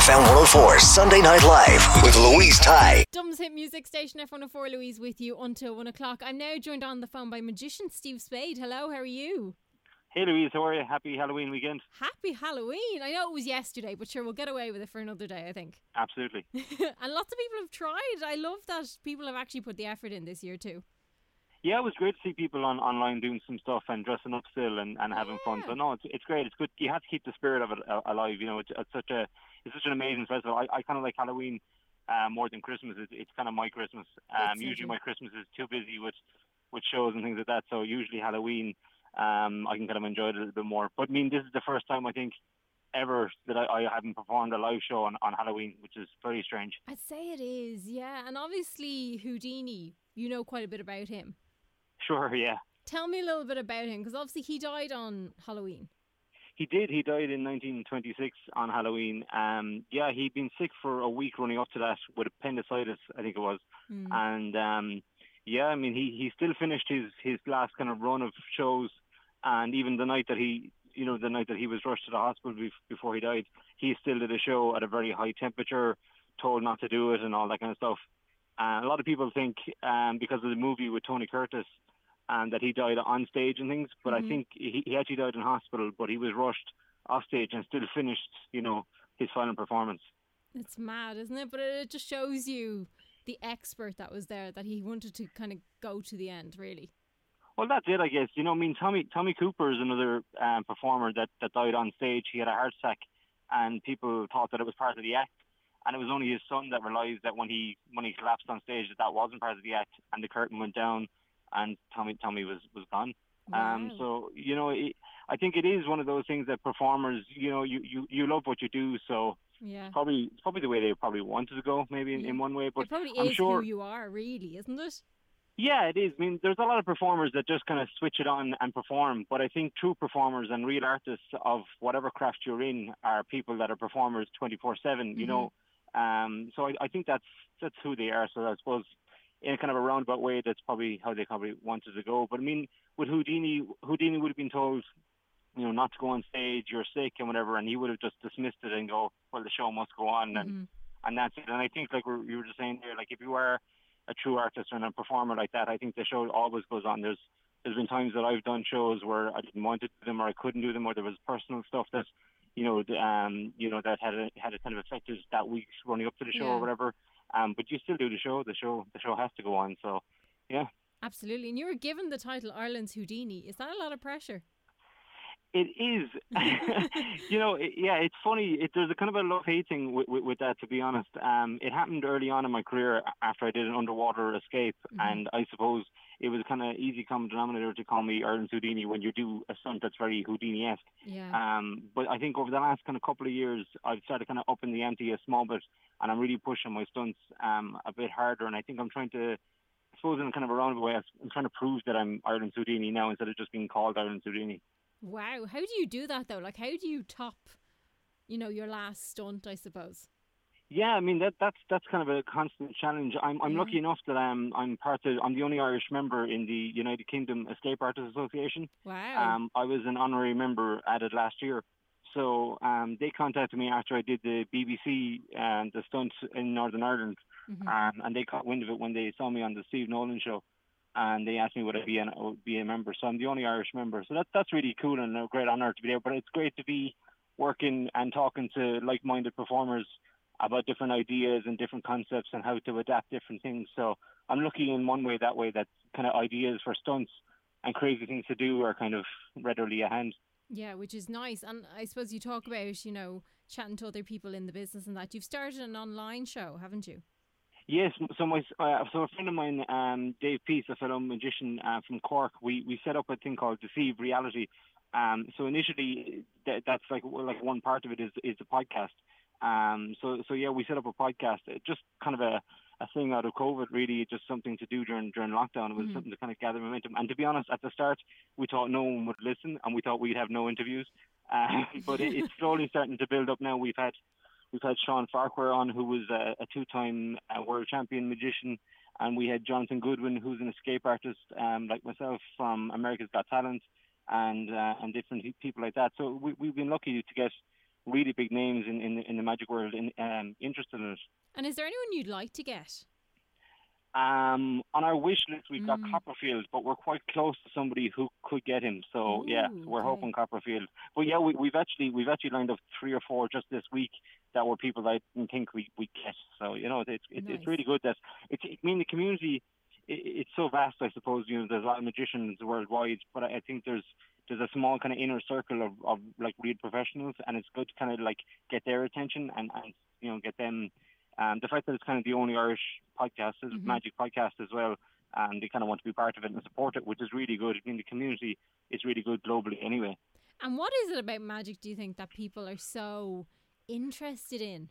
FM 104 Sunday Night Live with Louise Ty. Dublin's Hit Music Station F104 Louise with you until one o'clock. I'm now joined on the phone by magician Steve Spade. Hello, how are you? Hey Louise, how are you? Happy Halloween weekend. Happy Halloween. I know it was yesterday, but sure, we'll get away with it for another day, I think. Absolutely. and lots of people have tried. I love that people have actually put the effort in this year too. Yeah, it was great to see people on online doing some stuff and dressing up still and, and having fun. So no, it's it's great. It's good. You have to keep the spirit of it uh, alive. You know, it's, it's such a it's such an amazing festival. I, I kind of like Halloween uh, more than Christmas. It's, it's kind of my Christmas. Um, usually my Christmas is too busy with with shows and things like that. So usually Halloween, um, I can kind of enjoy it a little bit more. But I mean, this is the first time I think ever that I, I haven't performed a live show on, on Halloween, which is very strange. I'd say it is, yeah. And obviously Houdini, you know quite a bit about him. Sure, yeah. Tell me a little bit about him because obviously he died on Halloween. He did. He died in 1926 on Halloween. Um, yeah, he'd been sick for a week running up to that with appendicitis, I think it was. Mm. And um, yeah, I mean, he he still finished his his last kind of run of shows, and even the night that he, you know, the night that he was rushed to the hospital bef- before he died, he still did a show at a very high temperature, told not to do it, and all that kind of stuff. And a lot of people think um, because of the movie with Tony Curtis and that he died on stage and things. But Mhm. I think he, he actually died in hospital, but he was rushed off stage and still finished, you know, his final performance. It's mad, isn't it? But it just shows you the expert that was there that he wanted to kind of go to the end, really. Well, that's it, I guess. You know, I mean, Tommy Tommy Cooper is another um, performer that, that died on stage. He had a heart attack, and people thought that it was part of the act. And it was only his son that realised that when he when he collapsed on stage that that wasn't part of the act, and the curtain went down, and Tommy Tommy was was gone. Um, Wow. so you know, it, I think it is one of those things that performers, you know, you, you, you love what you do, so Yeah. probably it's probably the way they probably wanted to go, maybe in, in one way. But it probably I'm is sure, who you are, really, isn't it? yeah, it is. I mean, there's a lot of performers that just kind of switch it on and perform, but I think true performers and real artists of whatever craft you're in are people that are performers 24/7. You know, um, so I, I think that's that's who they are. So I suppose in kind of a roundabout way, that's probably how they probably wanted to go. But I mean, with Houdini, Houdini would have been told, you know, not to go on stage, you're sick and whatever, and he would have just dismissed it and go, well, the show must go on, and Mhm. and that's it. And I think, like you were just saying there, like if you are a true artist and a performer like that, I think the show always goes on. There's there's been times that I've done shows where I didn't want to do them or I couldn't do them, or there was personal stuff that you know, um, you know, that had a, had a kind of affected that week running up to the show Yeah. or whatever. Um, but you still do the show. The show, the show has to go on. So, yeah, Absolutely. And you were given the title Ireland's Houdini. Is that a lot of pressure? it is. you know, it, yeah, it's funny. It, there's a kind of a love hate thing with, with, with that, to be honest. Um, it happened early on in my career after I did an underwater escape, and I suppose it was kind of easy common denominator to call me Ireland's Houdini when you do a stunt that's very Houdini-esque. Yeah. Um, but I think over the last kind of couple of years, I've started kind of upping the ante a small bit, and I'm really pushing my stunts um, a bit harder. And I think I'm trying to, I suppose, in kind of a roundabout way, I'm trying to prove that I'm Ireland's Houdini now instead of just being called Ireland's Houdini. Wow. How do you do that though? Like, how do you top, you know, your last stunt? I suppose. Yeah, I mean that that's that's kind of a constant challenge. I'm I'm Yeah. lucky enough that I'm I'm part of I'm the only Irish member in the United Kingdom Escape Artists Association. Wow. Um, I was an honorary member added last year. So um, they contacted me after I did the BBC and the stunt in Northern Ireland, Mhm. um, and they caught wind of it when they saw me on the Steve Nolan show. and they asked me would I be, an, would be a member. So I'm the only Irish member. So that's that's really cool and a great honour to be there. But it's great to be working and talking to like-minded performers about different ideas and different concepts and how to adapt different things. So I'm lucky in one way that way that kind of ideas for stunts and crazy things to do are kind of readily at hand. Yeah, which is nice. And I suppose you talk about, you know, chatting to other people in the business and that. You've started an online show, haven't you? Yes, so my uh, so a friend of mine, um, Dave Peace, a fellow magician uh, from Cork, we we set up a thing called Deceive Reality. Um, so initially, th- that's like like one part of it is is the podcast. Um, so so yeah, we set up a podcast, just kind of a a thing out of COVID, really, just something to do during during lockdown. It was mm-hmm. something to kind of gather momentum. And to be honest, at the start, we thought no one would listen, and we thought we'd have no interviews. Uh, but it, it's slowly starting to build up now. We've had we've had Shawn Farquhar on, who was a, a two-time uh, world champion magician, and we had Jonathan Goodwin, who's an escape artist, um, like myself, from America's Got Talent, and uh, and different people like that. So we, we've been lucky to get really big names in, in, in the magic world in, um, interested in it. And is there anyone you'd like to get? Um, on our wish list, we've mm. got Copperfield, but we're quite close to somebody who could get him. So Ooh, yeah, we're okay. hoping Copperfield. But yeah, we, have actually we've actually lined up three or four just this week that were people that I didn't think we we get. So you know, it's it's, nice. it's really good that it's. I mean, the community it, it's so vast. I suppose you know there's a lot of magicians worldwide, but I, I think there's there's a small kind of inner circle of, of like real professionals, and it's good to kind of like get their attention and, and you know get them. Um, the fact that it's kind of the only Irish podcast is mm-hmm. Magic podcast as well, and they kind of want to be part of it and support it, which is really good. I mean, the community is really good globally anyway. And what is it about magic? Do you think that people are so interested in?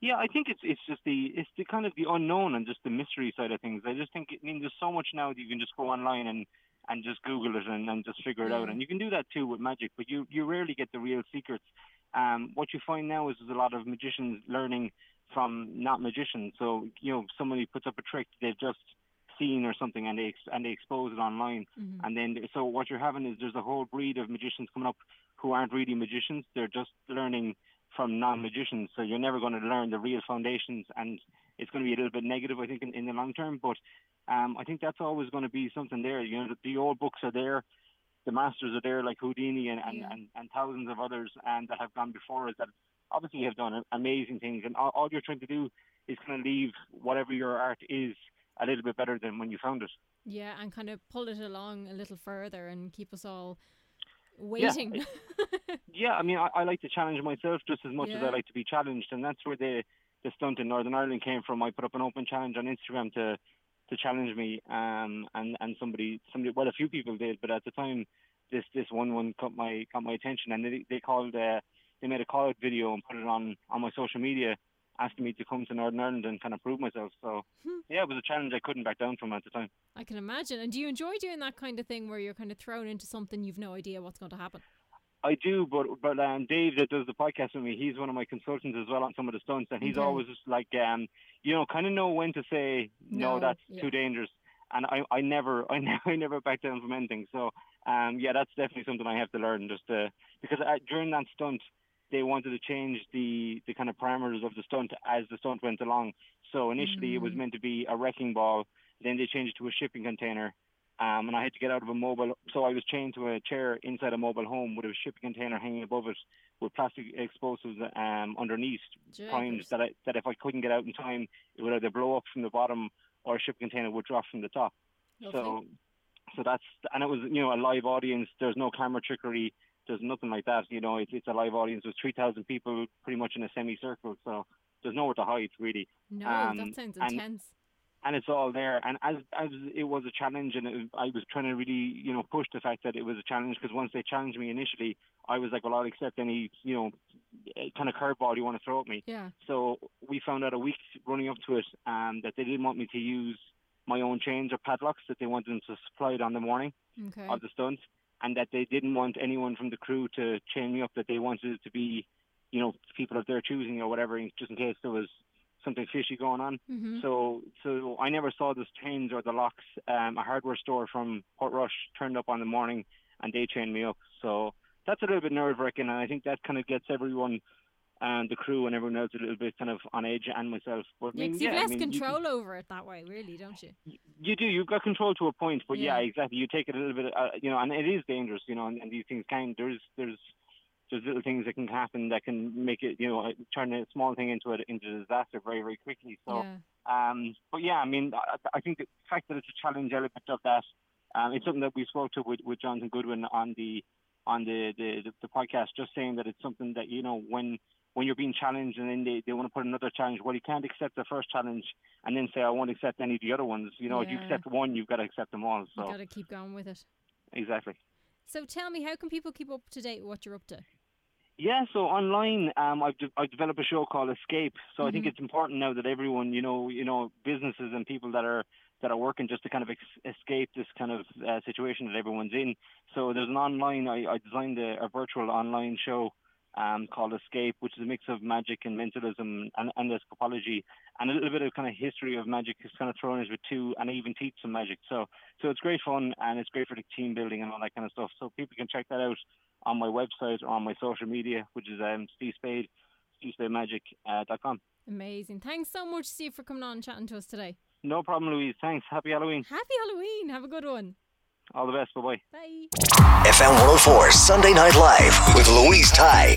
Yeah, I think it's it's just the it's the kind of the unknown and just the mystery side of things. I just think I mean there's so much now that you can just go online and and just Google it and, and just figure it out. And you can do that too with magic, but you, you rarely get the real secrets. Um, what you find now is there's a lot of magicians learning from not magicians. So, you know, somebody puts up a trick they've just seen or something and they and they expose it online mm-hmm. and then so what you're having is there's a whole breed of magicians coming up who aren't really magicians they're just learning from non-magicians so you're never going to learn the real foundations and it's going to be a little bit negative i think in, in the long term but um, I think that's always going to be something there. You know, the, the, old books are there, the masters are there, like Houdini and, and, yeah. and, and, thousands of others, and that have gone before us that obviously have done amazing things. And all, all you're trying to do is kind of leave whatever your art is a little bit better than when you found it. Yeah, and kind of pull it along a little further and keep us all waiting. Yeah, yeah I mean, I, I, like to challenge myself just as much yeah. as I like to be challenged, and that's where the the stunt in Northern Ireland came from. I put up an open challenge on Instagram to to challenge me, um, and and somebody somebody well a few people did, but at the time this this one one caught my caught my attention, and they they called uh, they made a call out video and put it on on my social media, asking me to come to Northern Ireland and kind of prove myself. So hmm. yeah, it was a challenge I couldn't back down from at the time. I can imagine. And do you enjoy doing that kind of thing where you're kind of thrown into something you've no idea what's going to happen? I do, but but um, Dave that does the podcast with me, he's one of my consultants as well on some of the stunts, and he's always just like, um, you know, kind of know when to say no, no that's yeah. too dangerous, and I I never I never I never back down from anything. So um, yeah, that's definitely something I have to learn just to, because I, during that stunt they wanted to change the the kind of parameters of the stunt as the stunt went along. So initially mm. it was mm. meant to be a wrecking ball, then they changed it to a shipping container um, and I had to get out of a mobile. So I was chained to a chair inside a mobile home with a shipping container hanging above it with plastic explosives um, underneath, primed that I, that if I couldn't get out in time, it would either blow up from the bottom or a shipping container would drop from the top. Lovely. So, so that's and it was you know a live audience. There's no camera trickery. There's nothing like that. You know, it's it's a live audience with 3,000 people pretty much in a semicircle. So there's nowhere to hide really. No, um, that sounds intense and it's all there. And as as it was a challenge, and it, I was trying to really you know push the fact that it was a challenge because once they challenged me initially, I was like, well, I'll accept any you know kind of curveball you want to throw at me. Yeah. So we found out a week running up to it um, that they didn't want me to use my own chains or padlocks that they wanted them to supply it on the morning okay. of the stunt, and that they didn't want anyone from the crew to chain me up. That they wanted it to be, you know, people of their choosing or whatever, just in case there was something fishy going on. Mm-hmm. So so I never saw the chains or the locks. Um, a hardware store from Port Portrush turned up on the morning and they chained me up. So that's a little bit nerve wracking, and I think that kind of gets everyone and the crew and everyone else a little bit kind of on edge, and myself. But I Yeah, I less mean, you can- control over it that way, really, don't you? you do. You've got control to a point, but yeah, Yeah. exactly. You take it a little bit, uh, you know, and it is dangerous, you know, and, and these things can. There's there's there's little things that can happen that can make it, you know, turn a small thing into a into a disaster very very quickly. So, yeah. um, but yeah, I mean, I, I think the fact that it's a challenge element of that, um, it's something that we spoke to with, with Jonathan Goodwin on the on the the the podcast, just saying that it's something that you know when when you're being challenged and then they, they want to put another challenge, well, you can't accept the first challenge and then say I won't accept any of the other ones. You know, if you accept one, you've got to accept them all. So. You've got to keep going with it. exactly. So tell me, how can people keep up to date with what you're up to? Yeah, so online, um, I've de- I've developed a show called Escape. So I think Mhm. it's important now that everyone, you know, you know, businesses and people that are that are working just to kind of ex- escape this kind of uh, situation that everyone's in. So there's an online. I, I designed a, a virtual online show um, called Escape, which is a mix of magic and mentalism and, and escapology, and a little bit of kind of history of magic is kind of thrown into it too, and I even teach some magic. So so it's great fun and it's great for the team building and all that kind of stuff. So people can check that out on my website or on my social media, which is um, Steve Spade, stevespademagic.com. Amazing. Thanks so much, Steve, for coming on and chatting to us today. No problem, Louise. Thanks. Happy Halloween. Happy Halloween. Have a good one. All the best. Bye bye. Bye. FM 104 Sunday Night Live with Louise Ty.